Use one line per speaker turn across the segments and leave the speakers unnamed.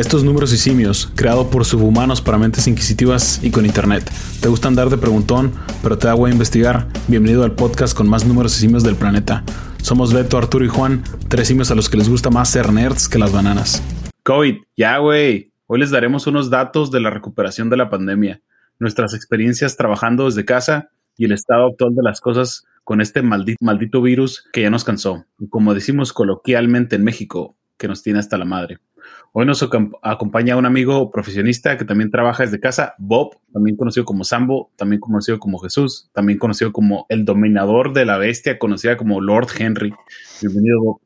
Estos números y simios, creado por subhumanos para mentes inquisitivas y con internet. ¿Te gusta andar de preguntón, pero te da a investigar? Bienvenido al podcast con más números y simios del planeta. Somos Beto, Arturo y Juan, tres simios a los que les gusta más ser nerds que las bananas. COVID, ya güey. Hoy les daremos unos datos de la recuperación de la pandemia, nuestras experiencias trabajando desde casa y el estado actual de las cosas con este maldito, maldito virus que ya nos cansó. Como decimos coloquialmente en México, que nos tiene hasta la madre. Hoy nos acompaña un amigo profesionista que también trabaja desde casa, Bob, también conocido como Sambo, también conocido como Jesús, también conocido como el dominador de la bestia, conocida como Lord Henry. Bienvenido, Bob.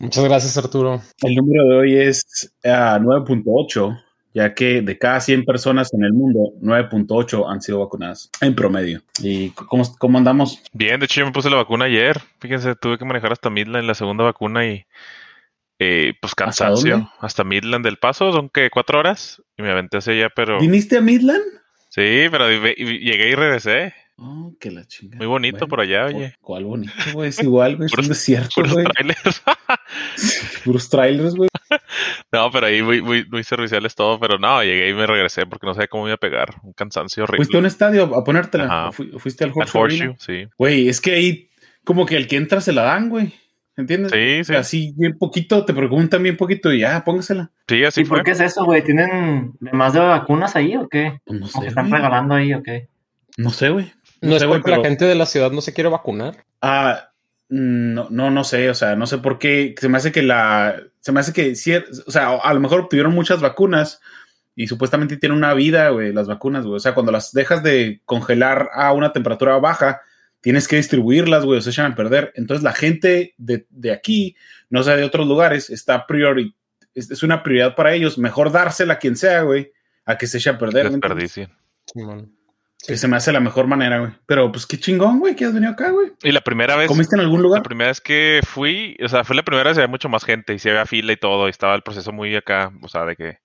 Muchas gracias, Arturo.
El número de hoy es 9.8, ah, ya que de cada 100 personas en el mundo, 9.8 han sido vacunadas en promedio. ¿Y cómo, cómo andamos?
Bien, de hecho yo me puse la vacuna ayer. Fíjense, tuve que manejar hasta Midland en la segunda vacuna y eh, pues cansancio. ¿Hasta, Midland del Paso, son que cuatro horas. Y me aventé hacia allá, pero.
¿Viniste a Midland?
Sí, pero llegué y regresé.
Oh, que la chingada.
Muy bonito por allá, oye.
¿Cuál bonito, güey? Es igual, güey. Es un desierto, puros trailers. puros trailers, güey.
No, pero ahí muy, muy, muy serviciales todo, pero no, llegué y me regresé porque no sabía cómo me iba a pegar. Un cansancio horrible.
¿Fuiste a un estadio a ponértela? ¿Fuiste al Horseshoe? Horseshoe,
sí.
Güey, es que ahí como que el que entra se la dan, güey. ¿Entiendes?
Sí, sí.
Así bien poquito, te preguntan bien poquito y ya, póngasela.
Sí, así
¿Y por qué es eso, güey? ¿Tienen más de vacunas ahí o qué? Pues no sé. ¿O están regalando ahí o qué?
No sé, güey.
No, es porque la gente de la ciudad no se quiere vacunar.
Ah, no, no, no sé, o sea, no sé por qué. Se me hace que la. Se me hace que. O sea, a lo mejor obtuvieron muchas vacunas y supuestamente tienen una vida, güey, las vacunas, güey. O sea, cuando las dejas de congelar a una temperatura baja, tienes que distribuirlas, güey, o se echan a perder. Entonces la gente de, de aquí, no sé, de otros lugares, está priori, es, es, una prioridad para ellos, mejor dársela a quien sea, güey, a que se eche a perder.
Desperdicio.
Que se me hace la mejor manera, güey. Pero pues qué chingón, güey, que has venido acá, güey.
Y la primera vez.
¿Comiste en algún lugar?
La primera vez que fui, o sea, fue la primera vez que había mucho más gente y se había fila y todo, y estaba el proceso muy acá, o sea, de que.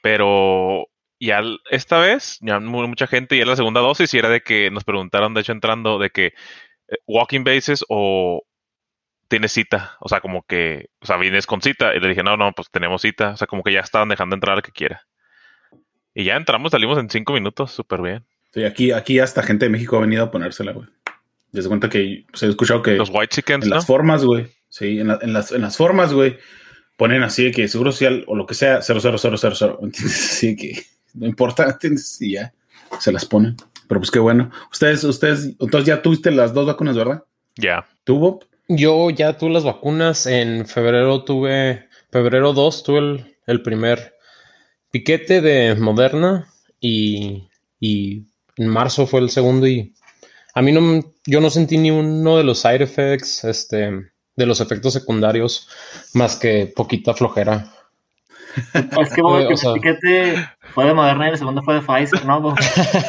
Pero y al, esta vez, ya mucha gente, y en la segunda dosis, y era de que nos preguntaron, de hecho, entrando, de que eh, walking bases o tienes cita, o sea, como que, o sea, vienes con cita, y le dije, no, no, pues tenemos cita, o sea, como que ya estaban dejando entrar al que quiera. Y ya entramos, salimos en cinco minutos, súper bien.
Sí, aquí, aquí hasta gente de México ha venido a ponérsela, güey. Desde cuenta que se pues, he escuchado que.
Los white chickens.
En las formas, güey. Sí, en, en, las, en las formas, güey. Ponen así de que seguro social o lo que sea, 00000. ¿Entiendes? Así que no importa, ¿entiendes? Y ya se las ponen. Pero pues qué bueno. Ustedes, ustedes, entonces ya tuviste las dos vacunas, ¿verdad?
Ya.
¿Tú, Bob?
Yo ya tuve las vacunas. En febrero tuve, febrero 2 tuve el, primer piquete de Moderna y, y, en marzo fue el segundo y a mí no, yo no sentí ni uno de los side effects, este, de los efectos secundarios, más que poquita flojera.
Es que eh, piquete fue de Moderna y el segundo fue de Pfizer, ¿no?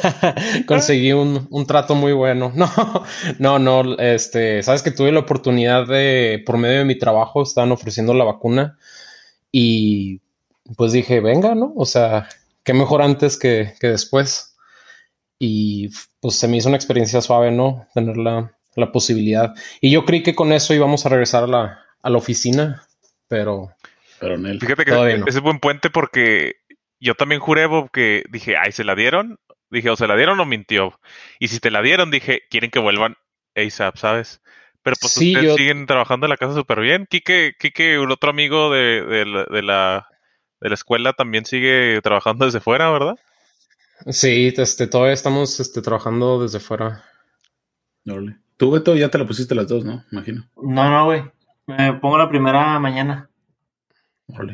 Conseguí un, un, trato muy bueno. No, no, no, este, sabes que tuve la oportunidad de, por medio de mi trabajo, estaban ofreciendo la vacuna y pues dije, venga, ¿no? O sea, qué mejor antes que, que después. Y pues se me hizo una experiencia suave, ¿no? Tener la, la posibilidad. Y yo creí que con eso íbamos a regresar a la, a la oficina, pero
pero
Fíjate que ese es buen puente porque yo también juré, Bob, que dije, ay, ¿se la dieron? Dije, o se la dieron o mintió. Y si te la dieron, dije, quieren que vuelvan ASAP, ¿sabes? Pero pues ustedes siguen trabajando en la casa súper bien. Quique, Quique, un otro amigo de, de, la, de, la, de la escuela también sigue trabajando desde fuera, ¿verdad?
Sí, este, todavía estamos este, trabajando desde fuera.
Tú, Beto, ya te la pusiste las dos, ¿no? Imagino.
No, no, güey. Me pongo la primera mañana.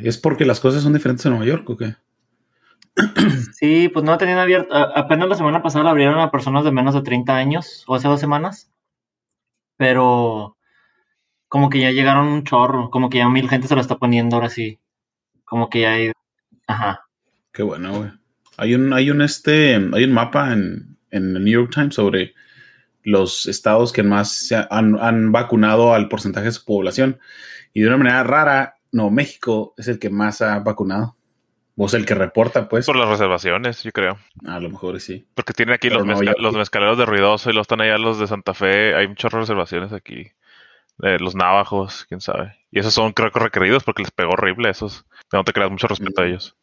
¿Es porque las cosas son diferentes en Nueva York o qué?
Sí, pues no tenían abierto. Apenas la semana pasada abrieron a personas de menos de 30 años, o hace dos semanas. Pero como que ya llegaron un chorro, como que ya mil gente se lo está poniendo ahora sí. Como que ya hay. Ajá.
Qué bueno, güey. Hay un, hay un este, hay un mapa en, en el New York Times sobre los estados que más se han, han vacunado al porcentaje de su población. Y de una manera rara, no, México es el que más ha vacunado. Es el que reporta, pues.
Por las reservaciones, yo creo.
A lo mejor sí.
Porque tienen aquí los, los, mezcaleros de Ruidoso y los están allá los de Santa Fe. Hay muchas reservaciones aquí. los navajos, quién sabe. Y esos son, creo que requeridos porque les pegó horrible. Esos, no te creas mucho respeto a ellos.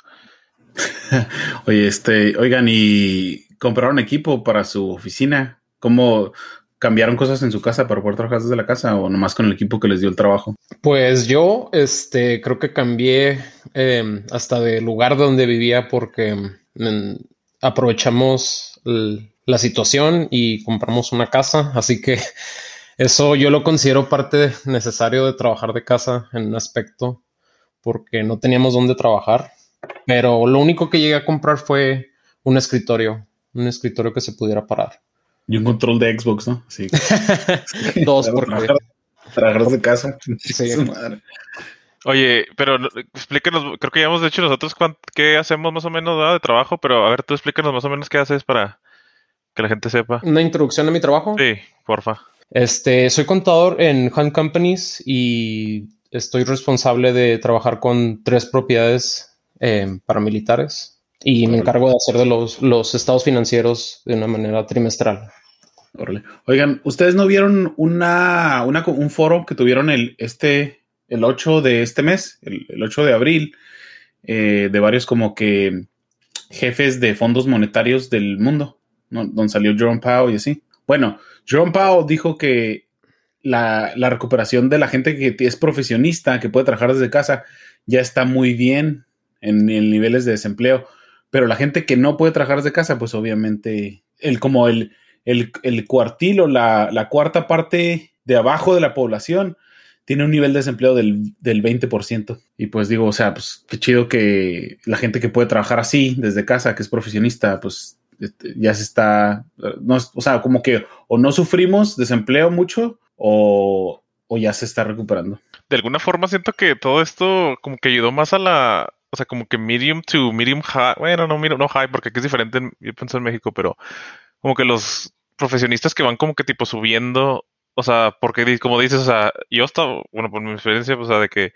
Oye, este, oigan, ¿y compraron equipo para su oficina? ¿Cómo cambiaron cosas en su casa para poder trabajar desde la casa o nomás con el equipo que les dio el trabajo?
Pues yo, este, creo que cambié em, hasta de lugar donde vivía porque mm, aprovechamos la situación y compramos una casa, así que eso yo lo considero parte necesario de trabajar de casa en un aspecto porque no teníamos dónde trabajar pero lo único que llegué a comprar fue un escritorio, un escritorio que se pudiera parar.
Y un control de Xbox, ¿no? Sí.
Dos, porque.
Trabajar de casa. Sí.
Oye, pero explíquenos, creo que ya hemos dicho nosotros qué hacemos más o menos de trabajo, pero a ver, tú explícanos más o menos qué haces para que la gente sepa.
Una introducción a mi trabajo.
Sí, porfa.
Este, soy contador en Hunt Companies y estoy responsable de trabajar con tres propiedades eh, paramilitares y me encargo de hacer de los, los estados financieros de una manera trimestral.
Oigan, ¿ustedes no vieron una, un foro que tuvieron el, este, el 8 de este mes, el, 8 de abril, eh, de varios como que jefes de fondos monetarios del mundo, donde salió Jerome Powell y así? Bueno, Jerome Powell dijo que la, la recuperación de la gente que es profesionista, que puede trabajar desde casa, ya está muy bien en, niveles de desempleo. Pero la gente que no puede trabajar desde casa, pues obviamente, el, como el, el, el cuartil o la, la, cuarta parte de abajo de la población tiene un nivel de desempleo del, del 20%. Y pues digo, o sea, pues qué chido que la gente que puede trabajar así desde casa, que es profesionista, pues este, ya se está, no, o sea, como que o no sufrimos desempleo mucho o, o ya se está recuperando.
De alguna forma siento que todo esto como que ayudó más a la, o sea, como que medium to medium high, bueno, no, no high, porque aquí es diferente, yo pienso en México, pero como que los profesionistas que van como que tipo subiendo, o sea, porque como dices, o sea, yo estaba, bueno, por mi experiencia, o sea, de que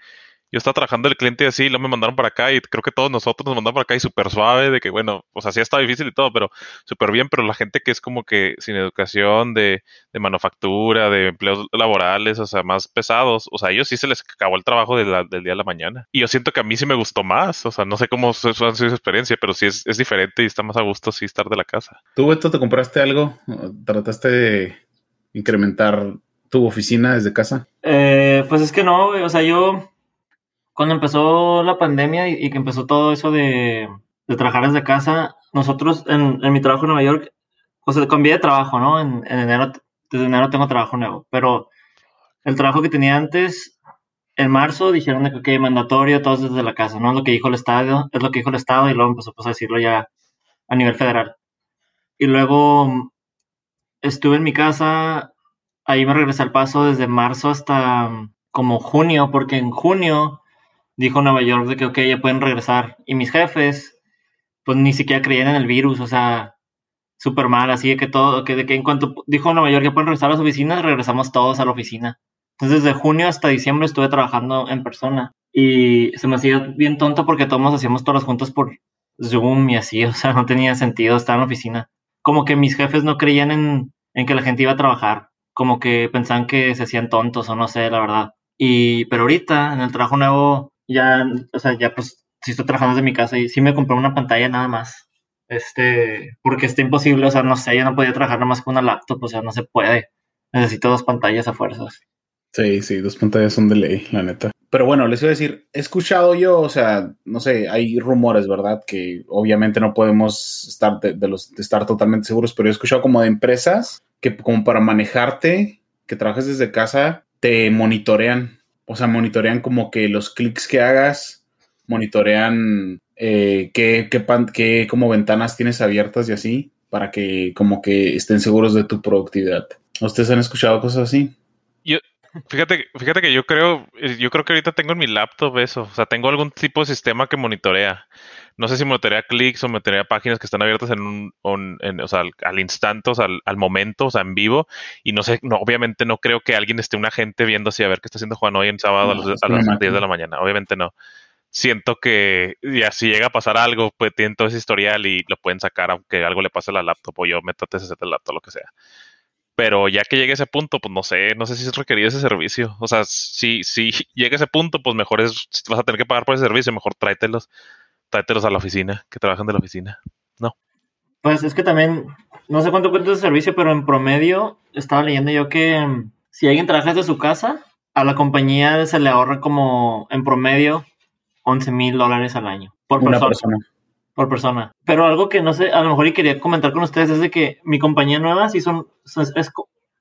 yo estaba trabajando el cliente así, lo me mandaron para acá y creo que todos nosotros nos mandaron para acá y súper suave, de que bueno, o sea, sí está difícil y todo, pero súper bien, pero la gente que es como que sin educación de, de, manufactura, de empleos laborales, o sea, más pesados, o sea, a ellos sí se les acabó el trabajo del día a la mañana. Y yo siento que a mí sí me gustó más, o sea, no sé cómo ha sido su experiencia, pero sí es, es diferente y está más a gusto sí estar de la casa.
¿Tú, Beto, te compraste algo? ¿Trataste de incrementar tu oficina desde casa?
Eh, pues es que no, o sea, yo cuando empezó la pandemia y, que empezó todo eso de, trabajar desde casa, nosotros en, mi trabajo en Nueva York, pues cambié de trabajo, ¿no? En, enero, desde enero tengo trabajo nuevo, pero el trabajo que tenía antes, en marzo dijeron que mandatorio, todos desde la casa, ¿no? Es lo que dijo el Estado, es lo que dijo el Estado y luego empezó pues, a decirlo ya a nivel federal. Y luego estuve en mi casa, ahí me regresé al paso desde marzo hasta como junio, porque en junio dijo Nueva York de que, ok, ya pueden regresar. Y mis jefes, pues ni siquiera creían en el virus, o sea, súper mal, así de que todo, que de que en cuanto dijo Nueva York que pueden regresar a las oficinas, regresamos todos a la oficina. Entonces, desde junio hasta diciembre estuve trabajando en persona. Y se me hacía bien tonto porque todos hacíamos todas juntas por Zoom y así, o sea, no tenía sentido estar en la oficina. Como que mis jefes no creían en, en que la gente iba a trabajar, como que pensaban que se hacían tontos o no sé, la verdad. Y, pero ahorita, en el trabajo nuevo, ya, o sea, ya pues si estoy trabajando desde mi casa y sí me compré una pantalla nada más. Este, porque está imposible, o sea, no sé, yo no podía trabajar nada más con una laptop, o sea, no se puede. Necesito dos pantallas a fuerzas.
Sí, sí, dos pantallas son de ley, la neta. Pero bueno, les iba a decir, he escuchado yo, o sea, no sé, hay rumores, ¿verdad? Que obviamente no podemos estar de, los, de estar totalmente seguros, pero he escuchado como de empresas que como para manejarte, que trabajes desde casa, te monitorean o sea, monitorean como que los clics que hagas, monitorean eh, qué, qué, qué como ventanas tienes abiertas y así, para que como que estén seguros de tu productividad. ¿Ustedes han escuchado cosas así?
Yo, fíjate, fíjate que yo creo, yo creo que ahorita tengo en mi laptop eso, o sea, tengo algún tipo de sistema que monitorea no sé si metería clics o metería páginas que están abiertas en un, o sea, al, instante, o sea, al, momento, o sea, en vivo. Y no sé, no, obviamente no creo que alguien esté, una gente viendo así a ver qué está haciendo Juan hoy en sábado a, las 10 de la mañana. Obviamente no. Siento que ya si llega a pasar algo, pues tienen todo ese historial y lo pueden sacar aunque algo le pase a la laptop o yo meto TCC el laptop, lo que sea. Pero ya que llegue a ese punto, pues no sé, no sé si es requerido ese servicio. O sea, si, si llega a ese punto, pues mejor es, si vas a tener que pagar por ese servicio, mejor tráetelos, tráetelos a la oficina, que trabajan de la oficina. No.
Pues es que también, no sé cuánto cuesta ese servicio, pero en promedio estaba leyendo yo que mm, si alguien trabaja desde su casa, a la compañía se le ahorra como en promedio 11 mil dólares al año por
Una
persona,
persona.
Por persona. Pero algo que no sé, a lo mejor y quería comentar con ustedes es de que mi compañía nueva sí son, son- es,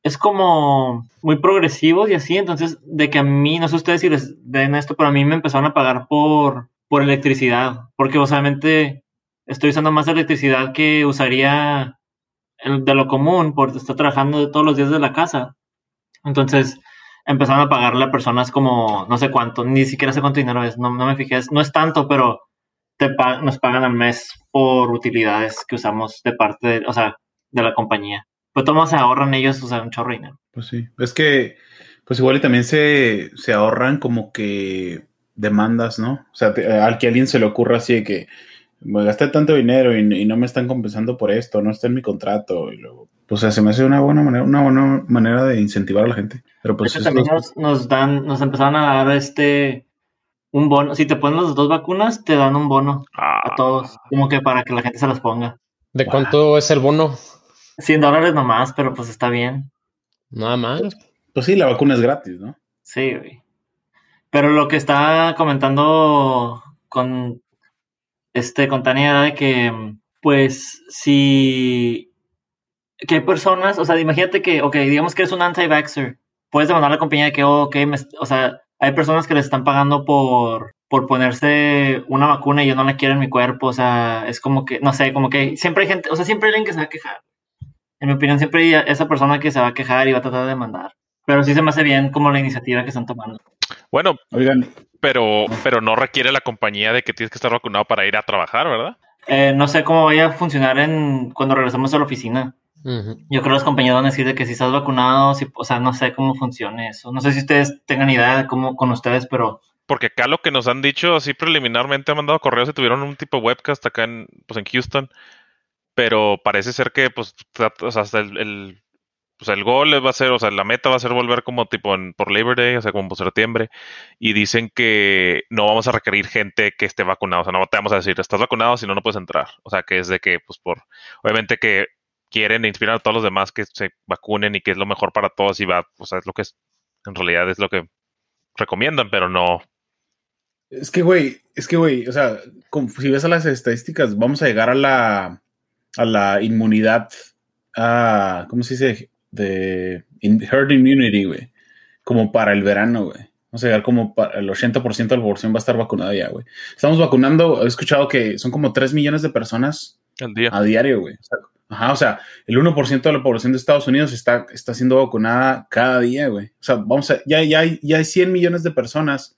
es como muy progresivos y así, entonces de que a mí, no sé ustedes si les den esto, pero a mí me empezaron a pagar por, por electricidad, porque obviamente estoy usando más electricidad que usaría de lo común por estar trabajando todos los días de la casa. Entonces empezaron a pagarle a personas como no sé cuánto, ni siquiera sé cuánto dinero es, no, no me fijé, no es tanto, pero te nos pagan al mes por utilidades que usamos de parte de, o sea, de la compañía. Pues todos se ahorran ellos, o sea, un chorro de dinero.
Pues sí. Es que, pues igual y también se, se ahorran como que demandas, ¿no? O sea, te- al que a alguien se le ocurra así de que me gasté tanto dinero y, y no me están compensando por esto, no está en mi contrato. Y luego, pues o sea, se me hace una buena manera, una buena manera de incentivar a la gente. Pero pues
también nos, nos dan, nos empezaron a dar este un bono. Si te ponen las dos vacunas, te dan un bono
Ah,
a todos, como que para que la gente se las ponga.
¿De
Wow.
cuánto es el bono?
100 dólares nomás, pero pues está bien.
Nada más.
pues sí, la vacuna es gratis, ¿no?
Sí, güey. Pero lo que está comentando con este con Tania de que, pues, si que hay personas, o sea, imagínate que, ok, digamos que eres un anti-vaxxer, puedes demandar a la compañía de que, oh, ok, o sea, hay personas que les están pagando por, por ponerse una vacuna y yo no la quiero en mi cuerpo, o sea, es como que, no sé, como que siempre hay gente, o sea, siempre hay alguien que se va a quejar. En mi opinión, siempre hay esa persona que se va a quejar y va a tratar de demandar. Pero sí se me hace bien como la iniciativa que están tomando.
Bueno,
Oigan,
pero, pero no requiere la compañía de que tienes que estar vacunado para ir a trabajar, ¿verdad?
Eh, no sé cómo vaya a funcionar en cuando regresemos a la oficina. Yo creo que los compañeros van a decir de que si estás vacunado, si, o sea, no sé cómo funcione eso. No sé si ustedes tengan idea de cómo con ustedes, pero
Porque acá lo que nos han dicho así preliminarmente han mandado correos y tuvieron un tipo de webcast acá en, pues en Houston. Pero parece ser que pues, o sea, hasta el, el, pues el gol va a ser, o sea, la meta va a ser volver como tipo en, por Labor Day, o sea, como por septiembre. Y dicen que no vamos a requerir gente que esté vacunada. O sea, no te vamos a decir, estás vacunado, si no, no puedes entrar. O sea, que es de que, pues por, obviamente que quieren inspirar a todos los demás que se vacunen y que es lo mejor para todos y va, o sea, es lo que es, en realidad es lo que recomiendan, pero no,
Es que, güey, es que, güey, o sea, si ves a las estadísticas, vamos a llegar a la, a la inmunidad, a, ¿cómo se dice? De herd immunity, güey. Como para el verano, güey. Vamos a llegar como para el 80% de la población va a estar vacunada ya, güey. Estamos vacunando, he escuchado que son como 3 millones de personas
día.
a diario, güey. O sea, ajá, o sea, el 1% de la población de Estados Unidos está, está siendo vacunada cada día, güey. O sea, vamos a, ya, ya, hay, ya hay 100 millones de personas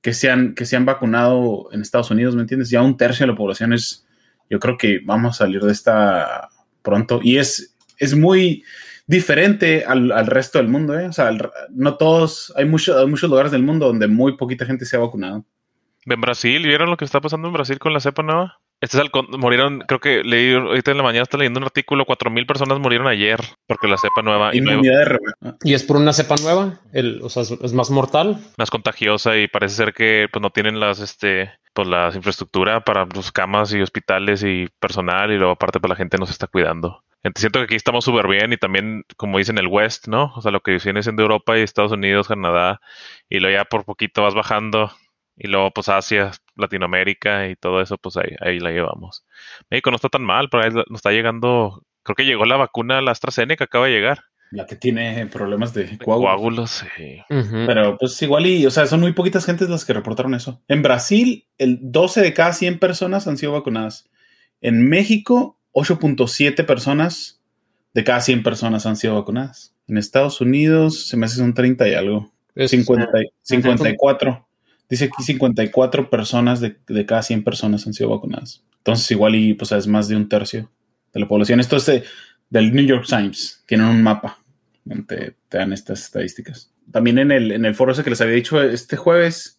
que se, han, que se han vacunado en Estados Unidos, ¿me entiendes? Ya un tercio de la población es, yo creo que vamos a salir de esta pronto. Y es, es muy diferente al, al resto del mundo, ¿eh? O sea, el- no todos, hay, mucho- hay muchos lugares del mundo donde muy poquita gente se ha vacunado.
En Brasil, ¿vieron lo que está pasando en Brasil con la cepa nueva? Este es el, murieron, creo que leí ahorita en la mañana, está leyendo un artículo, cuatro mil personas murieron ayer porque la cepa nueva y no
Inmunidad de rebaño.
¿Y es por una cepa nueva? El, o sea, es, es más mortal.
más contagiosa y parece ser que pues no tienen las este pues las infraestructura para sus camas y hospitales y personal y luego aparte pues la gente no se está cuidando. Entonces, siento que aquí estamos súper bien y también como dicen el West, ¿no? O sea, lo que viene siendo Europa y Estados Unidos, Canadá y luego ya por poquito vas bajando y luego pues Asia, Latinoamérica y todo eso pues ahí, ahí la llevamos. México no está tan mal, pero ahí nos está llegando, creo que llegó la vacuna, la AstraZeneca acaba de llegar.
La que tiene problemas de coágulos.
Coágulos, sí.
Pero pues igual y, o sea, son muy poquitas gentes las que reportaron eso. En Brasil, el 12 de cada 100 personas han sido vacunadas. En México, 8.7 personas de cada 100 personas han sido vacunadas. En Estados Unidos, se me hace son 30 y algo.
Es-
50, y- 54. Dice aquí 54 personas de, de cada 100 personas han sido vacunadas. Entonces igual y pues es más de un tercio de la población. Esto es de- del New York Times. Tienen un mapa donde te dan estas estadísticas. También en el, en el foro ese que les había dicho este jueves,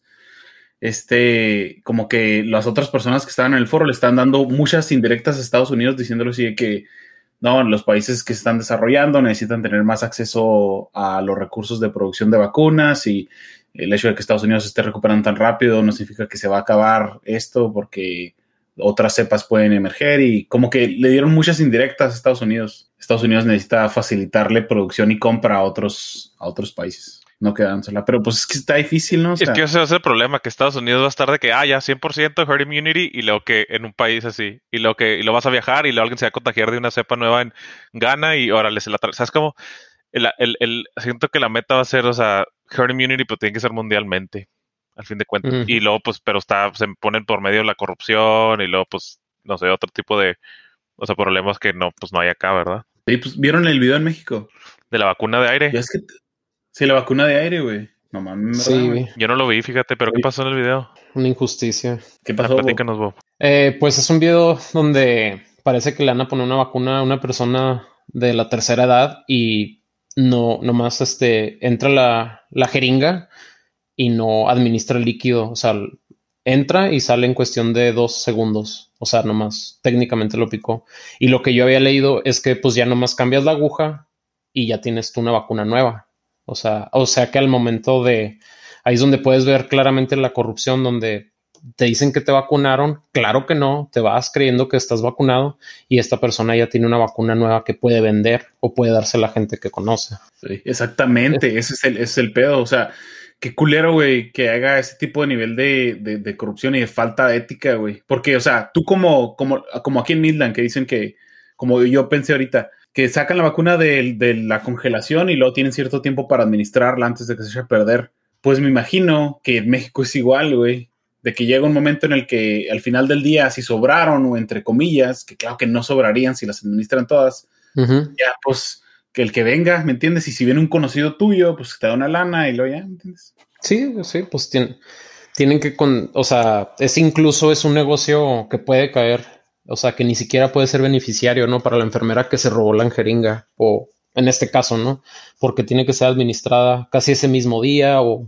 este, como que las otras personas que estaban en el foro le están dando muchas indirectas a Estados Unidos diciéndole así que no, los países que se están desarrollando necesitan tener más acceso a los recursos de producción de vacunas y el hecho de que Estados Unidos esté recuperando tan rápido no significa que se va a acabar esto porque otras cepas pueden emerger y como que le dieron muchas indirectas a Estados Unidos. Estados Unidos necesita facilitarle producción y compra a otros, a otros países. No quedándosela. Pero pues es que está difícil, ¿no? O
es que ese es el problema, que Estados Unidos va a estar de que, ah, ya 100% herd immunity y luego que en un país así. Y luego que y lo vas a viajar y luego alguien se va a contagiar de una cepa nueva en Ghana y órale, se la trae. ¿Sabes cómo? El, el, el, siento que la meta va a ser, o sea, herd immunity, pero tiene que ser mundialmente al fin de cuentas. Y luego, pues, pero está, se ponen por medio la corrupción y luego, pues, no sé, otro tipo de, o sea, problemas que no, pues no hay acá, ¿verdad?
Sí, pues, ¿vieron el video en México?
De la vacuna de aire.
Ya es que, sí, la vacuna de aire, güey. No mames.
Sí,
Yo no lo vi, fíjate, pero ¿qué pasó en el video?
Una injusticia.
¿Qué pasó?
platícanos, Bob.
Eh, pues es un video donde parece que le van a poner una vacuna a una persona de la tercera edad y no, nomás este, entra la, la jeringa y no administra el líquido. O sea, entra y sale en cuestión de dos segundos. O sea, nomás técnicamente lo picó. Y lo que yo había leído es que pues ya nomás cambias la aguja y ya tienes tú una vacuna nueva. O sea, o sea que al momento de ahí es donde puedes ver claramente la corrupción donde te dicen que te vacunaron, claro que no, te vas creyendo que estás vacunado y esta persona ya tiene una vacuna nueva que puede vender o puede darse a la gente que conoce.
Sí, exactamente, ese es el, ese es el pedo, o sea, qué culero, güey, que haga ese tipo de nivel de, corrupción y de falta de ética, güey. Porque, o sea, tú como, como, como aquí en Midland, que dicen que, como yo pensé ahorita, que sacan la vacuna de, de la congelación y luego tienen cierto tiempo para administrarla antes de que se eche a perder. Pues me imagino que en México es igual, güey. De que llega un momento en el que al final del día, si sobraron, o entre comillas, que claro que no sobrarían si las administran todas, ya pues que el que venga, ¿me entiendes? Y si viene un conocido tuyo, pues te da una lana y lo ya, ¿me entiendes?
Sí, sí, pues tienen, tienen que, con, o sea, es incluso es un negocio que puede caer, o sea, que ni siquiera puede ser beneficiario, ¿no? Para la enfermera que se robó la jeringa o en este caso, ¿no? Porque tiene que ser administrada casi ese mismo día o,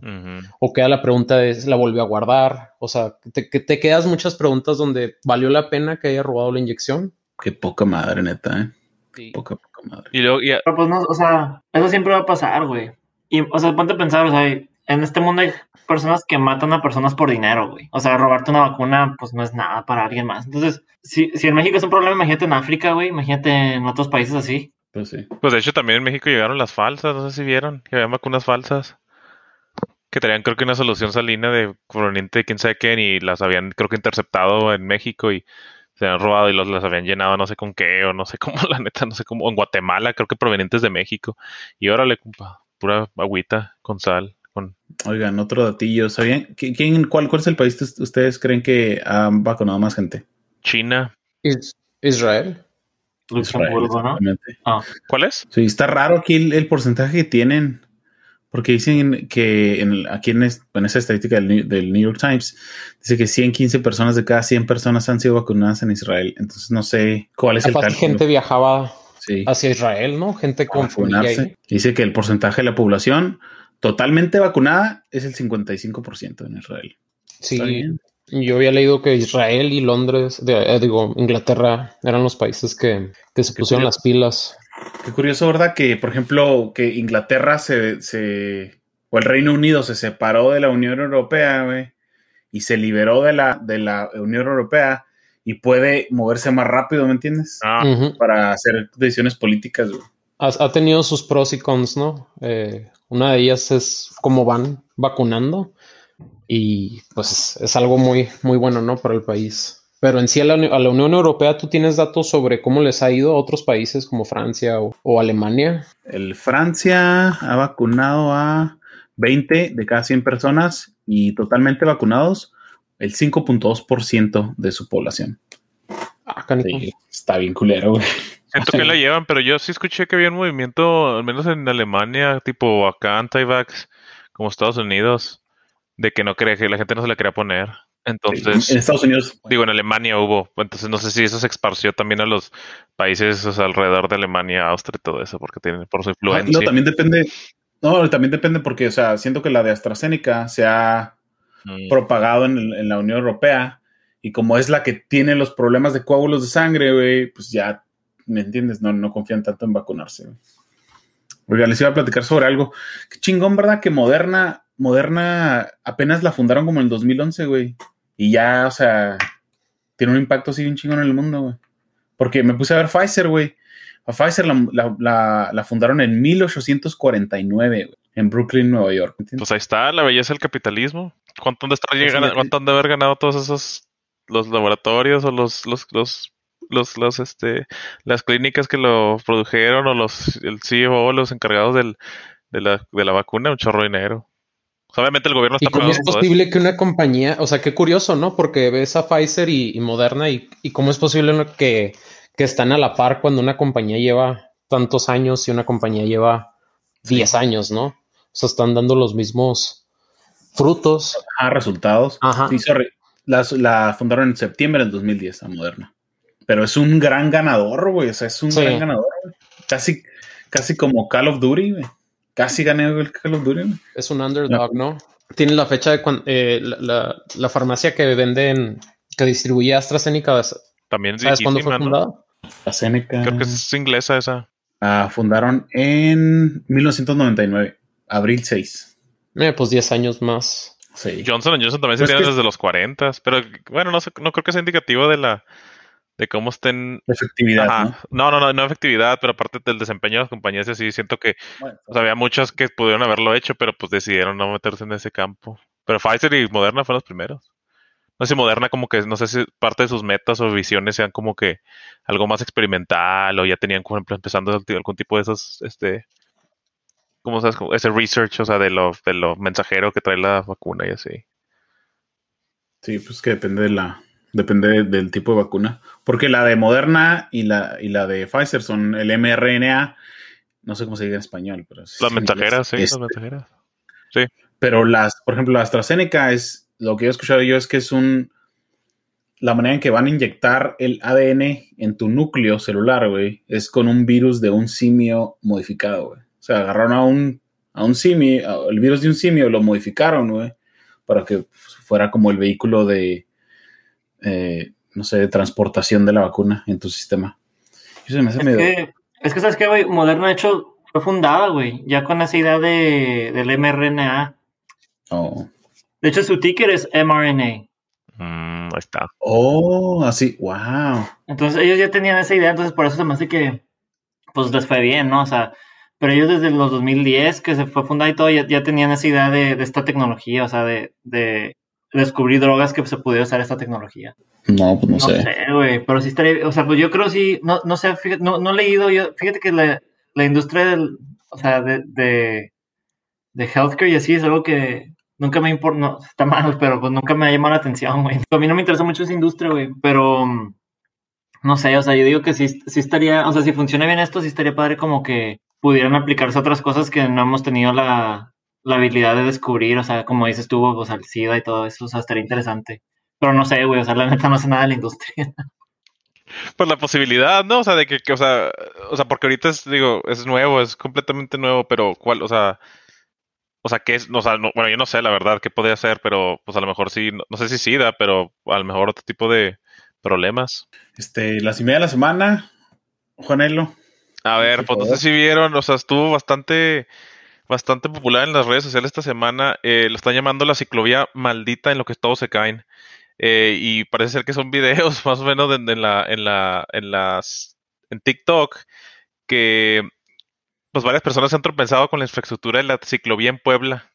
o queda la pregunta de la volvió a guardar. O sea, te, te quedas muchas preguntas donde valió la pena que haya robado la inyección.
Qué poca madre, neta, ¿eh? Poca, poca
madre. Y luego,
Pero pues no, o sea, eso siempre va a pasar, güey. Y, o sea, ponte a pensar, o sea, en este mundo hay personas que matan a personas por dinero, güey. O sea, robarte una vacuna, pues no es nada para alguien más. Entonces, si, si en México es un problema, imagínate en África, güey. Imagínate en otros países así.
Pues sí.
Pues de hecho, también en México llegaron las falsas. No sé si vieron que había vacunas falsas. Que traían, creo que una solución salina de proveniente de quién sabe quién y las habían, creo que interceptado en México y se han robado y los las habían llenado no sé con qué o no sé cómo, la neta, no sé cómo, en Guatemala, creo que provenientes de México. Y órale, compa, pura agüita con sal. Con...
Oigan, otro datillo, ¿sabían? ¿Quién, cuál, ¿Cuál es el país que ustedes creen que han vacunado más gente?
China.
Israel.
Israel ¿no?
Ah. ¿Cuál es?
Sí, está raro aquí el porcentaje que tienen. Porque dicen que en, aquí en, esa estadística del, New York Times dice que 115 personas de cada 100 personas han sido vacunadas en Israel. Entonces no sé cuál es el
cálculo. gente viajaba hacia Israel, ¿no? Gente con
Dice que el porcentaje de la población totalmente vacunada es el 55% en Israel.
Sí, yo había leído que Israel y Londres, eh, digo, Inglaterra eran los países que, que se pusieron las pilas.
Qué curioso, ¿verdad? Que, por ejemplo, que Inglaterra se, se o el Reino Unido se separó de la Unión Europea, güey, y se liberó de la, de la Unión Europea y puede moverse más rápido, ¿me entiendes?
Ah.
Para hacer decisiones políticas, güey.
Ha, tenido sus pros y cons, ¿no? Eh, una de ellas es cómo van vacunando y pues es algo muy, muy bueno, ¿no? Para el país. Pero en sí a la, Unión Europea, ¿tú tienes datos sobre cómo les ha ido a otros países como Francia o, Alemania?
El Francia ha vacunado a 20 de cada 100 personas y totalmente vacunados el 5.2% de su población.
Ah,
está bien culero, güey.
Siento que la llevan, pero yo sí escuché que había un movimiento, al menos en Alemania, tipo acá anti-vax, como Estados Unidos, de que no cree que la gente no se la quería poner. Entonces,
en Estados Unidos.
Digo, en Alemania hubo. Entonces, no sé si eso se esparció también a los países alrededor de Alemania, Austria y todo eso, porque tienen por su influencia.
no, también depende. No, también depende porque, o sea, siento que la de AstraZeneca se ha mm. propagado en, la Unión Europea y como es la que tiene los problemas de coágulos de sangre, güey, pues ya ¿me entiendes? No, no confían tanto en vacunarse. Güey. Oiga, les iba a platicar sobre algo. Qué chingón, ¿verdad? Que Moderna, Moderna apenas la fundaron como en el 2011, güey. Y ya, o sea, tiene un impacto así bien chingón en el mundo, güey. Porque me puse a ver Pfizer, güey. A Pfizer la, la, la, la fundaron en 1849, güey, en Brooklyn, Nueva York. ¿entiendes?
Pues ahí está, la belleza del capitalismo. ¿Cuánto han de, estar llegando,
que-
cuánto han de haber ganado todos esos los laboratorios o los los los los, los, este las clínicas que lo produjeron o los el CEO los encargados del, de la de la vacuna un chorro de dinero. O sea, obviamente el gobierno
¿Y
está
cómo es
eso.
posible que una compañía, o sea, qué curioso, ¿no? Porque ves a Pfizer y, y Moderna y, y cómo es posible que, que están a la par cuando una compañía lleva tantos años y una compañía lleva 10 años, ¿no? O sea, están dando los mismos frutos.
Ah, resultados.
Ajá.
Sí, sorry. La, la fundaron en septiembre del 2010, a Moderna. Pero es un gran ganador, güey. O sea, es un
Sí.
gran ganador. Casi, casi como Call of Duty, güey. Casi gané el Call of Duty, güey.
Es un underdog, ¿no? Tiene la fecha de cuando la, la- la farmacia que venden, que distribuye AstraZeneca.
También es
¿Sabes cuándo fue fundada?
La Seneca.
Creo que es inglesa esa.
Ah, fundaron en 1999, abril 6.
Eh, pues 10 años más.
Sí.
Johnson Johnson también
Pues
sería
que-
desde los 40, pero bueno, no sé, no creo que sea indicativo de la de cómo estén
Efectividad,
Ajá.
¿no?
No, no, no, no efectividad, pero aparte del desempeño de las compañías y así, siento que
Bueno,
o sea, había muchas que pudieron haberlo hecho, pero pues decidieron no meterse en ese campo. Pero Pfizer y Moderna fueron los primeros. No sé si Moderna como que, no sé si parte de sus metas o visiones sean como que algo más experimental o ya tenían, por ejemplo, empezando algún tipo de esos, este, ¿cómo sabes? Como Ese research, o sea, de lo, de lo mensajero que trae la vacuna y así.
Sí, pues que depende de la, depende de- del tipo de vacuna. Porque la de Moderna y la, y la de Pfizer son el mRNA, no sé cómo se diga en español, pero
Las mensajeras, sí,
Este,
las mensajeras.
Pero las, por ejemplo, la AstraZeneca es, lo que he escuchado yo es que es un, la manera en que van a inyectar el ADN en tu núcleo celular, güey, es con un virus de un simio modificado, güey. O sea, agarraron a un, a un simio, el virus de un simio, lo modificaron, güey, para que fuera como el vehículo de, eh, no sé, de transportación de la vacuna en tu sistema. Eso se me hace
Es
medio...
que, es que, ¿sabes qué, güey? Moderna, de hecho, fue fundada, güey, ya con esa idea de, del mRNA.
Oh,
De hecho, su ticker es mRNA.
Mm, ahí está.
Oh, así, wow.
Entonces, ellos ya tenían esa idea, entonces por eso se me hace que, pues, les fue bien, ¿no? O sea, pero ellos desde los 2010, que se fue fundada y todo, ya, ya tenían esa idea de, de esta tecnología, o sea, de, de descubrir drogas que se pudiera usar esta tecnología.
No, pues no,
No
sé.
sé, güey, pero sí estaría, o sea, pues yo creo sí, no, no sé, fíjate, no, no he leído, yo, fíjate que la, la industria del, o sea, de, de, de healthcare y así es algo que nunca me importa, no, está mal, pero pues nunca me ha llamado la atención, güey. A mí no me interesa mucho esa industria, güey, pero mm, no sé, o sea, yo digo que sí, sí estaría, o sea, si funciona bien esto, sí estaría padre como que pudieran aplicarse a otras cosas que no hemos tenido la, la habilidad de descubrir, o sea, como dices tú, o sea, el SIDA y todo eso, o sea, estaría interesante. Pero no sé, güey, o sea, la neta no sé nada de la industria.
Pues la posibilidad, ¿no? O sea, de que, que, o sea, o sea, porque ahorita es, digo, es nuevo, es completamente nuevo, pero cuál, o sea, o sea, qué es, o sea, no- bueno, yo no sé la verdad qué podría ser, pero pues a lo mejor sí, no, no sé si SIDA, pero a lo mejor otro tipo de problemas.
Este, la semilla de la semana, Juanelo.
A ver, pues no sé si vieron, o sea, estuvo bastante, bastante popular en las redes sociales esta semana. eh, lo están llamando la ciclovía maldita en lo que todos se caen. Eh, y parece ser que son videos más o menos en, en la, en la, en las, en TikTok que pues varias personas se han tropezado con la infraestructura de la ciclovía en Puebla.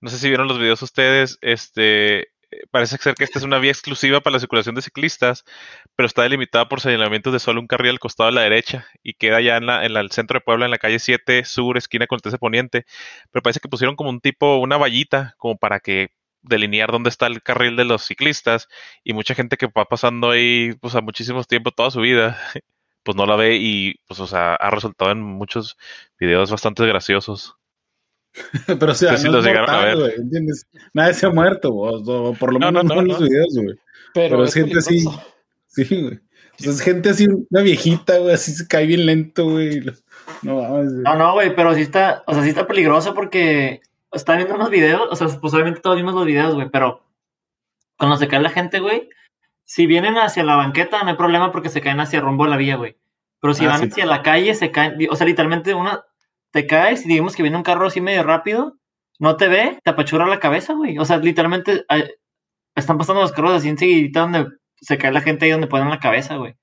No sé si vieron los videos ustedes, este, parece ser que esta es una vía exclusiva para la circulación de ciclistas, pero está delimitada por señalamientos de solo un carril al costado de la derecha y queda ya en, la, en el centro de Puebla, en la calle 7 Sur, esquina con el 13 Poniente. Pero parece que pusieron como un tipo, una vallita, como para que delinear dónde está el carril de los ciclistas y mucha gente que va pasando ahí pues a muchísimos tiempo toda su vida pues no la ve y pues o sea ha resultado en muchos videos bastante graciosos
Pero o sea,
No sé si
no es
a
mortal, ¿entiendes? Nadie se ha muerto, o, o por lo
No,
menos
no,
no, en los
no.
videos, güey. Pero es gente así. Sí, güey. O sea, es gente así, una viejita, güey, así se cae bien lento, güey. No güey.
No, no, güey, pero sí está, o sea, sí está peligroso porque está viendo unos videos, o sea, pues obviamente todos vimos los videos, güey, pero cuando se cae la gente, güey, si vienen hacia la banqueta no hay problema porque se caen hacia rumbo de la vía, güey. Pero si
Ah,
van
sí.
hacia la calle, se caen. O sea, literalmente una, te caes y digamos que viene un carro así medio rápido, no te ve, te apachura la cabeza, güey. O sea, literalmente eh, están pasando los carros así enseguidita donde se cae la gente ahí donde ponen la cabeza, güey.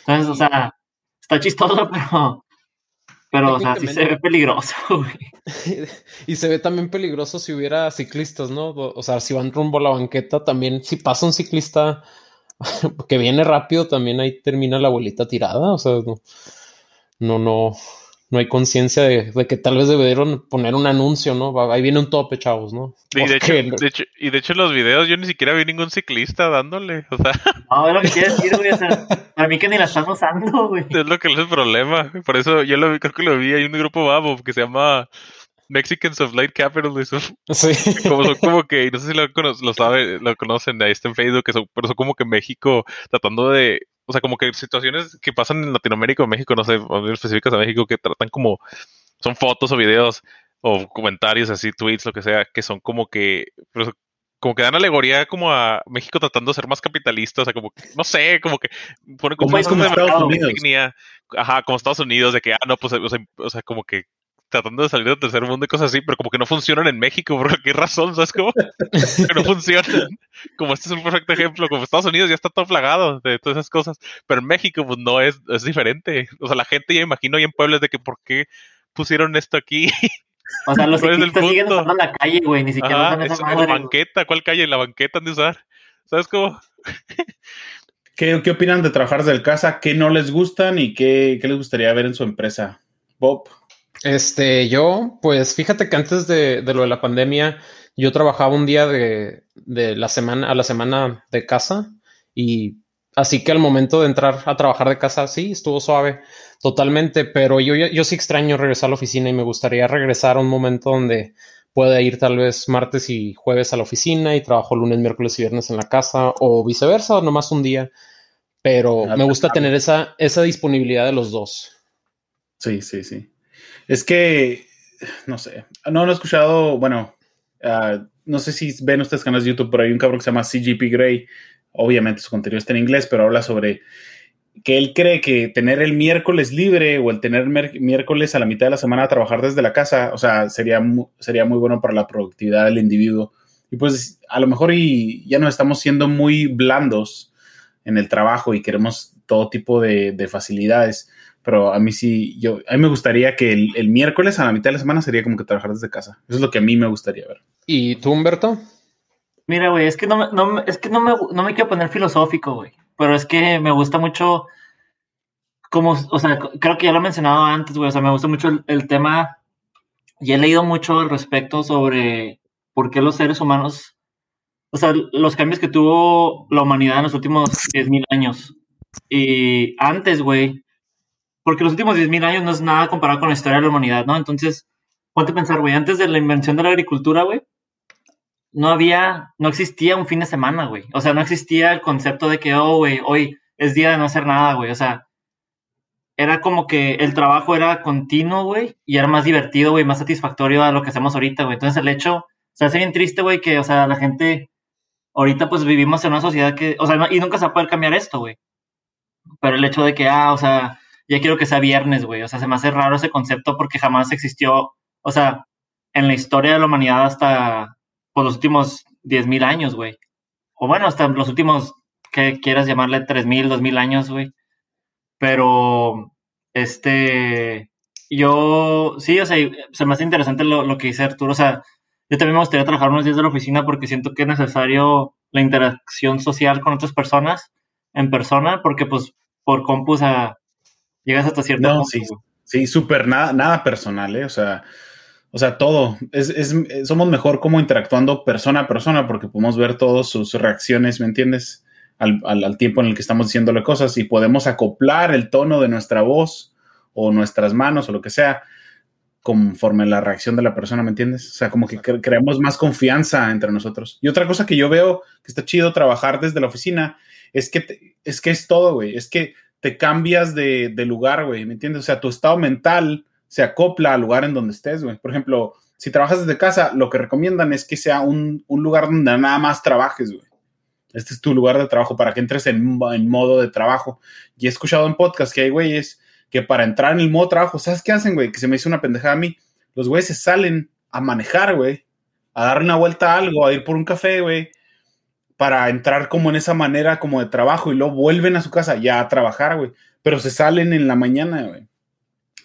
Entonces, o sea, está chistoso, pero. Pero, o sea, sí se ve peligroso, güey.
y se ve también peligroso si hubiera ciclistas, ¿no? O sea, si van rumbo a la banqueta, también si pasa un ciclista que viene rápido, también ahí termina la abuelita tirada. O sea, no, no, no, no hay conciencia de, de que tal vez debieron poner un anuncio, ¿no? Ahí viene un tope, chavos, ¿no?
Y de, hecho,
Porque-
de hecho- y de hecho en los videos yo ni siquiera vi ningún ciclista dándole. O sea,
No, es lo que quiero decir, güey. O sea, para mí que ni la están usando, güey.
es lo que es el problema. Por eso yo lo vi, creo que lo vi. Hay un grupo babo que se llama Mexicans of Light Capitalism.
Sí.
Como son como que, no sé si lo, lo sabe, lo conocen, ahí está en Facebook, que son, pero son como que México tratando de, o sea, como que situaciones que pasan en Latinoamérica o México, no sé, específicas a México, que tratan como, son fotos o videos o comentarios así, tweets, lo que sea, que son como que, pero como que dan alegoría como a México tratando de ser más capitalista, o sea, como que, no sé, como que ponen como
como
de
Estados Unidos.
insignia, ajá, como Estados Unidos, de que, ah, no, pues, o sea, o sea, como que tratando de salir del tercer mundo y cosas así, pero como que no funcionan en México, por qué razón, ¿sabes cómo? que no funcionan. Como este es un perfecto ejemplo, como Estados Unidos ya está todo plagado de todas esas cosas, pero en México pues no es, es diferente. O sea, la gente ya imagino ya en pueblos de que por qué pusieron esto aquí.
O sea, los
¿Cuál es el
ciclistas siguen usando la calle, güey. Ni siquiera
Ajá,
usan esa
es- en la banqueta, ¿cuál calle? En la banqueta han de usar. ¿Sabes cómo?
¿Qué, qué opinan de trabajar desde casa? ¿Qué no les gustan y qué, qué les gustaría ver en su empresa? Bob.
Este, yo, pues fíjate que antes de, de lo de la pandemia, yo trabajaba un día de, de la semana a la semana de casa y así que al momento de entrar a trabajar de casa, sí, estuvo suave totalmente, pero yo, yo, yo sí extraño regresar a la oficina y me gustaría regresar a un momento donde pueda ir tal vez martes y jueves a la oficina y trabajo lunes, miércoles y viernes en la casa o viceversa, o nomás un día, pero
Ah,
me gusta tener esa, esa disponibilidad de los dos.
Sí, sí, sí. Es que, no sé, no, no he escuchado, bueno, ah, no sé si ven ustedes canales de YouTube, pero hay un cabrón que se llama CGP Grey. Obviamente su contenido está en inglés, pero habla sobre que él cree que tener el miércoles libre o el tener miércoles a la mitad de la semana a trabajar desde la casa, o sea, sería, sería muy bueno para la productividad del individuo. Y pues a lo mejor y ya nos estamos siendo muy blandos en el trabajo y queremos todo tipo de facilidades. Pero a mí sí, yo, a mí me gustaría que el, el miércoles a la mitad de la semana sería como que trabajar desde casa. Eso es lo que a mí me gustaría ver.
¿Y tú, Humberto?
Mira, güey, es que no me, no, es que no me, no me quiero poner filosófico, güey. Pero es que me gusta mucho, como, o sea, creo que ya lo he mencionado antes, güey. O sea, me gusta mucho el, el tema y he leído mucho al respecto sobre por qué los seres humanos, o sea, los cambios que tuvo la humanidad en los últimos 10.000 años. Y antes, güey, porque los últimos 10.000 años no es nada comparado con la historia de la humanidad, ¿no? Entonces, ponte a pensar, güey, antes de la invención de la agricultura, güey, no había, no existía un fin de semana, güey. O sea, no existía el concepto de que, oh, güey, hoy es día de no hacer nada, güey. O sea, era como que el trabajo era continuo, güey, y era más divertido, güey, más satisfactorio a lo que hacemos ahorita, güey. Entonces, el hecho, se hace bien triste, güey, que, o sea, la gente, ahorita pues vivimos en una sociedad que, o sea, no- y nunca se va a poder cambiar esto, güey. Pero el hecho de que, ah, o sea, ya quiero que sea viernes, güey. O sea, se me hace raro ese concepto porque jamás existió, o sea, en la historia de la humanidad hasta por los últimos 10.000 años, güey. O bueno, hasta los últimos, que quieras llamarle 3.000, 2.000 años, güey. Pero, este, yo, sí, o sea, se me hace interesante lo, que dice Arturo. O sea, yo también me gustaría trabajar unos días de la oficina porque siento que es necesario la interacción social con otras personas en persona, porque pues por compu, o sea, llegas hasta cierto
No,
punto.
sí, sí, súper nada, nada personal, ¿eh? O sea, o sea, todo. Es, es- somos mejor como interactuando persona a persona porque podemos ver todas sus reacciones, ¿me entiendes? Al, al- al tiempo en el que estamos diciéndole cosas y podemos acoplar el tono de nuestra voz o nuestras manos o lo que sea conforme la reacción de la persona, ¿me entiendes? O sea, como que cre- creamos más confianza entre nosotros. Y otra cosa que yo veo que está chido trabajar desde la oficina es que, te- es que es todo, güey. Es que te cambias de, lugar, güey, ¿me entiendes? O sea, tu estado mental se acopla al lugar en donde estés, güey. Por ejemplo, si trabajas desde casa, lo que recomiendan es que sea un, un lugar donde nada más trabajes, güey. Este es tu lugar de trabajo para que entres en, en modo de trabajo. Y he escuchado en podcast que hay güeyes que para entrar en el modo trabajo, ¿sabes qué hacen, güey? Que se me hizo una pendejada a mí. Los güeyes se salen a manejar, güey, a darle una vuelta a algo, a ir por un café, güey, para entrar como en esa manera como de trabajo y luego vuelven a su casa ya a trabajar, güey. Pero se salen en la mañana, güey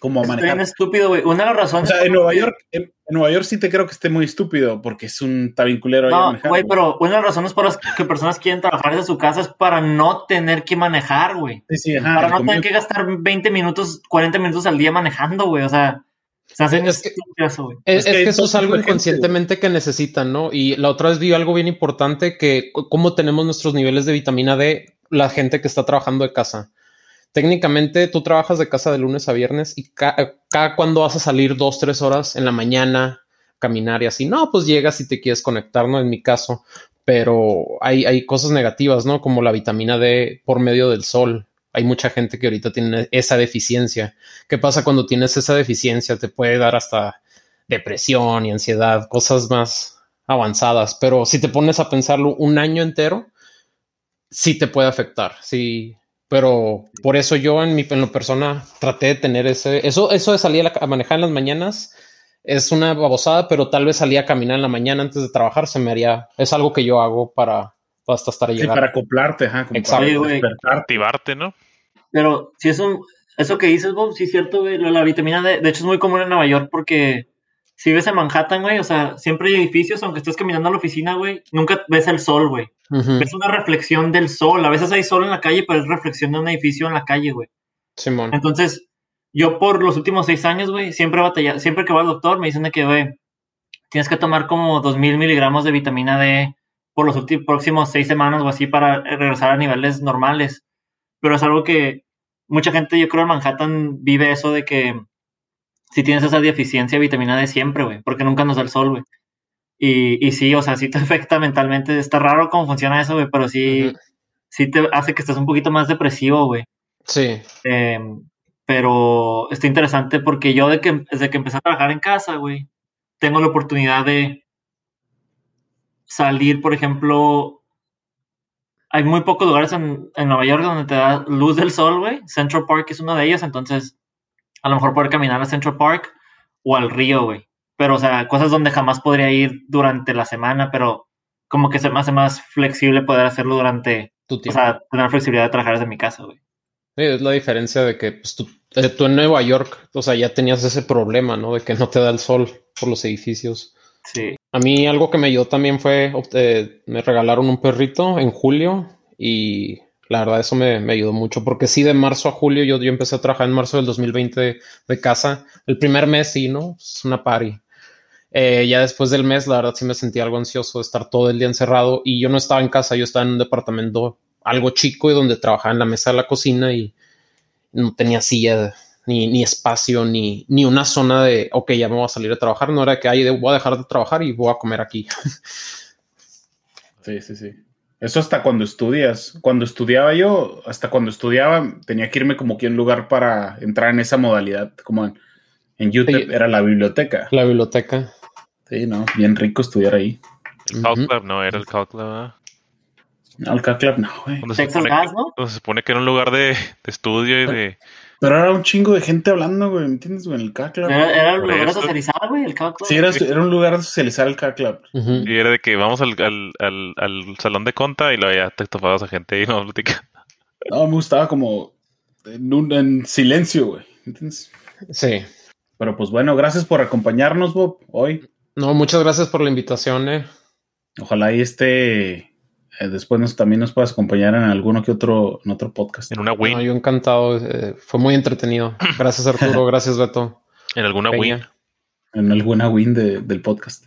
como a manejar.
Es estúpido, güey. Una de las razones.
O sea, en Nueva York, en, Nueva York sí te creo que esté muy estúpido porque es un tabinculero.
No, güey, pero una de las razones por las que personas quieren trabajar desde su casa es para no tener que manejar, güey.
Sí, sí,
ajá, para no tener que gastar 20 minutos, 40 minutos al día manejando, güey. O sea. Se hacen
es que, eso, güey. Es, que, eso es algo inconscientemente que necesitan, ¿no? Y la otra vez vi algo bien importante que cómo tenemos nuestros niveles de vitamina D la gente que está trabajando de casa técnicamente tú trabajas de casa de lunes a viernes y cada cuando vas a salir dos, tres horas en la mañana, caminar y así, no, pues llegas y te quieres conectar, ¿no? En mi caso, pero hay, hay cosas negativas, ¿no? Como la vitamina D por medio del sol. Hay mucha gente que ahorita tiene esa deficiencia. ¿Qué pasa cuando tienes esa deficiencia? Te puede dar hasta depresión y ansiedad, cosas más avanzadas, pero si te pones a pensarlo un año entero, sí te puede afectar. Sí, pero por eso yo en mi persona traté de tener ese, eso, eso de salir a, manejar en las mañanas es una babosada, pero tal vez salir a caminar en la mañana antes de trabajar se me haría, es algo que yo hago para hasta estar llegando.
Sí, para acoplarte, ajá,
Exacto. Para activarte, ¿no?
Pero si es un, eso que dices, Bob, sí es cierto, güey, la vitamina D, de hecho es muy común en Nueva York porque si ves en Manhattan, güey, o sea, siempre hay edificios, aunque estés caminando a la oficina, güey, nunca ves el sol, güey. Es una reflexión del sol. A veces hay sol en la calle, pero es reflexión de un edificio en la calle, güey.
Simón.
Entonces, yo por los últimos seis años, güey, siempre batalla, siempre que voy al doctor me dicen de que, güey, tienes que tomar como dos mil miligramos de vitamina D por los últimos próximos seis semanas o así para regresar a niveles normales. Pero es algo que mucha gente, yo creo, en Manhattan vive eso de que si tienes esa deficiencia de vitamina D siempre, güey, porque nunca nos da el sol, güey. Y, y sí, o sea, sí te afecta mentalmente. Está raro cómo funciona eso, güey, pero sí, sí te hace que estés un poquito más depresivo, güey.
Sí.
Em, pero está interesante porque yo de que, desde que empecé a trabajar en casa, güey, tengo la oportunidad de salir, por ejemplo, hay muy pocos lugares en, en Nueva York donde te da luz del sol, güey. Central Park es uno de ellos, entonces a lo mejor poder caminar a Central Park o al río, güey. Pero, o sea, cosas donde jamás podría ir durante la semana, pero como que se me hace más flexible poder hacerlo durante tu tiempo. O sea, tener flexibilidad de trabajar desde mi casa, güey.
Sí, es la diferencia de que pues, eh, tú, en Nueva York, o sea, ya tenías ese problema, ¿no? De que no te da el sol por los edificios.
Sí.
A mí algo que me ayudó también fue, eh, me regalaron un perrito en julio y la verdad, eso me, ayudó mucho porque sí, de marzo a julio, yo, yo empecé a trabajar en marzo del 2020 de, casa. El primer mes sí, ¿no? Es una party. Eh, ya después del mes, la verdad, sí me sentí algo ansioso de estar todo el día encerrado y yo no estaba en casa, yo estaba en un departamento algo chico y donde trabajaba en la mesa de la cocina y no tenía silla ni, ni espacio ni, ni una zona de, ok, ya me voy a salir a trabajar. No era que, ahí voy a dejar de trabajar y voy a comer aquí.
Sí, sí, sí. Eso hasta cuando estudias. Cuando estudiaba yo, hasta cuando estudiaba, tenía que irme como que a un lugar para entrar en esa modalidad, como en, en YouTube era la biblioteca.
La biblioteca.
Sí, no, bien rico estudiar ahí.
El Cal Club no era el Cal Club.
No, el Cal Club no, güey.
Se,
se supone que era un lugar de, de estudio y de
pero era un chingo de gente hablando, güey, ¿me entiendes, güey? En el Club.
Era, un lugar de socializar, güey, el Club.
Sí, era, era, un lugar de socializar el K Club.
Y era de que vamos al, al, al, al, salón de conta y ya te topabas a gente y no platicando.
No, me gustaba como en, un, en silencio, güey, ¿entiendes?
Sí.
Pero pues bueno, gracias por acompañarnos, Bob, hoy.
No, muchas gracias por la invitación, eh.
Ojalá y este eh, después nos, también nos puedas acompañar en alguno que otro, en otro podcast.
En una win.
yo encantado. Eh, fue muy entretenido. Gracias, Arturo. gracias, Beto.
En alguna win.
En alguna win del podcast.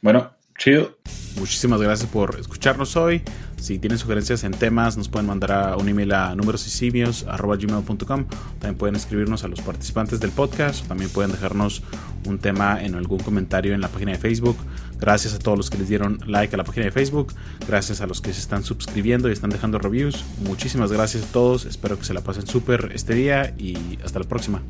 Bueno, chido. Muchísimas gracias por escucharnos hoy. Si tienen sugerencias en temas, nos pueden mandar a un email a numerosysimios.com. También pueden escribirnos a los participantes del podcast. También pueden dejarnos un tema en algún comentario en la página de Facebook. Gracias a todos los que les dieron like a la página de Facebook. Gracias a los que se están suscribiendo y están dejando reviews. Muchísimas gracias a todos. Espero que se la pasen súper este día y hasta la próxima.